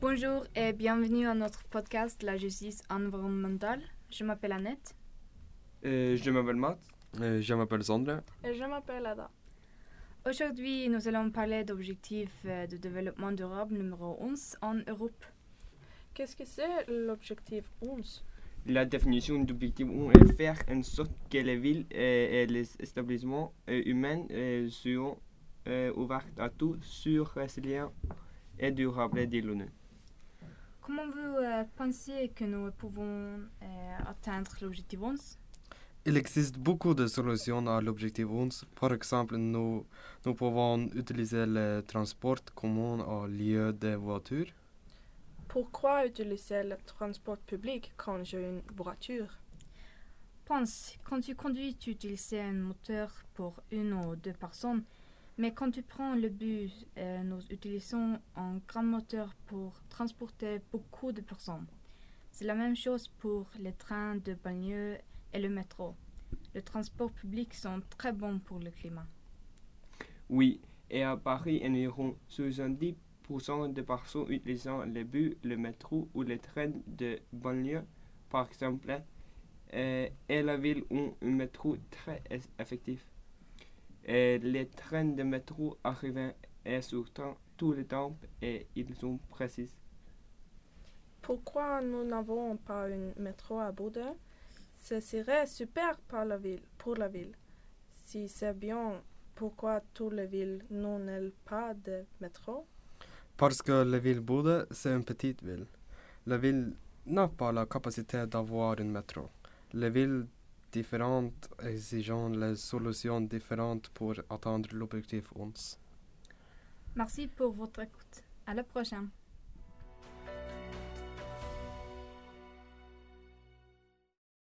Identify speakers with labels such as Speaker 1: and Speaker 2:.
Speaker 1: Bonjour et bienvenue à notre podcast La justice environnementale. Je m'appelle Annette.
Speaker 2: Euh, je m'appelle Matt.
Speaker 3: Euh, je m'appelle Sondre.
Speaker 4: Et je m'appelle Ada.
Speaker 1: Aujourd'hui, nous allons parler d'objectifs euh, de développement durable numéro 11 en Europe.
Speaker 4: Qu'est-ce que c'est l'objectif 11
Speaker 2: La définition d'objectif est faire en sorte que les villes et, et les établissements euh, humains euh, soient ouverts à tous sur résilient et durable de l'ONU.
Speaker 1: Comment vous euh, pensez que nous pouvons euh, atteindre l'objectif 11
Speaker 3: Il existe beaucoup de solutions à l'objectif 11. Par exemple, nous, nous pouvons utiliser le transport commun au lieu des voitures.
Speaker 4: Pourquoi utiliser le transport public quand j'ai une voiture?
Speaker 1: Pense, quand tu conduis, tu utilises un moteur pour une ou deux personnes, mais quand tu prends le bus, euh, nous utilisons un grand moteur pour transporter beaucoup de personnes. C'est la même chose pour les trains de banlieue et le métro. Les transports publics sont très bons pour le climat.
Speaker 2: Oui, et à Paris, environ 70% des personnes utilisant le bus, le métro ou les trains de banlieue, par exemple, euh, et la ville ont un métro très effectif. Et les trains de métro arrivent et sortent tout le temps et ils sont précis.
Speaker 4: Pourquoi nous n'avons pas un métro à Bordeaux Ce serait super pour la ville. Pour la ville. Si c'est bien, pourquoi toutes les villes n'ont pas de métro?
Speaker 3: Parce que la ville Bode, c'est une petite ville. La ville n'a pas la capacité d'avoir un métro. Les villes différentes exigent les solutions différentes pour atteindre l'objectif 11.
Speaker 1: Merci pour votre écoute. À la prochaine.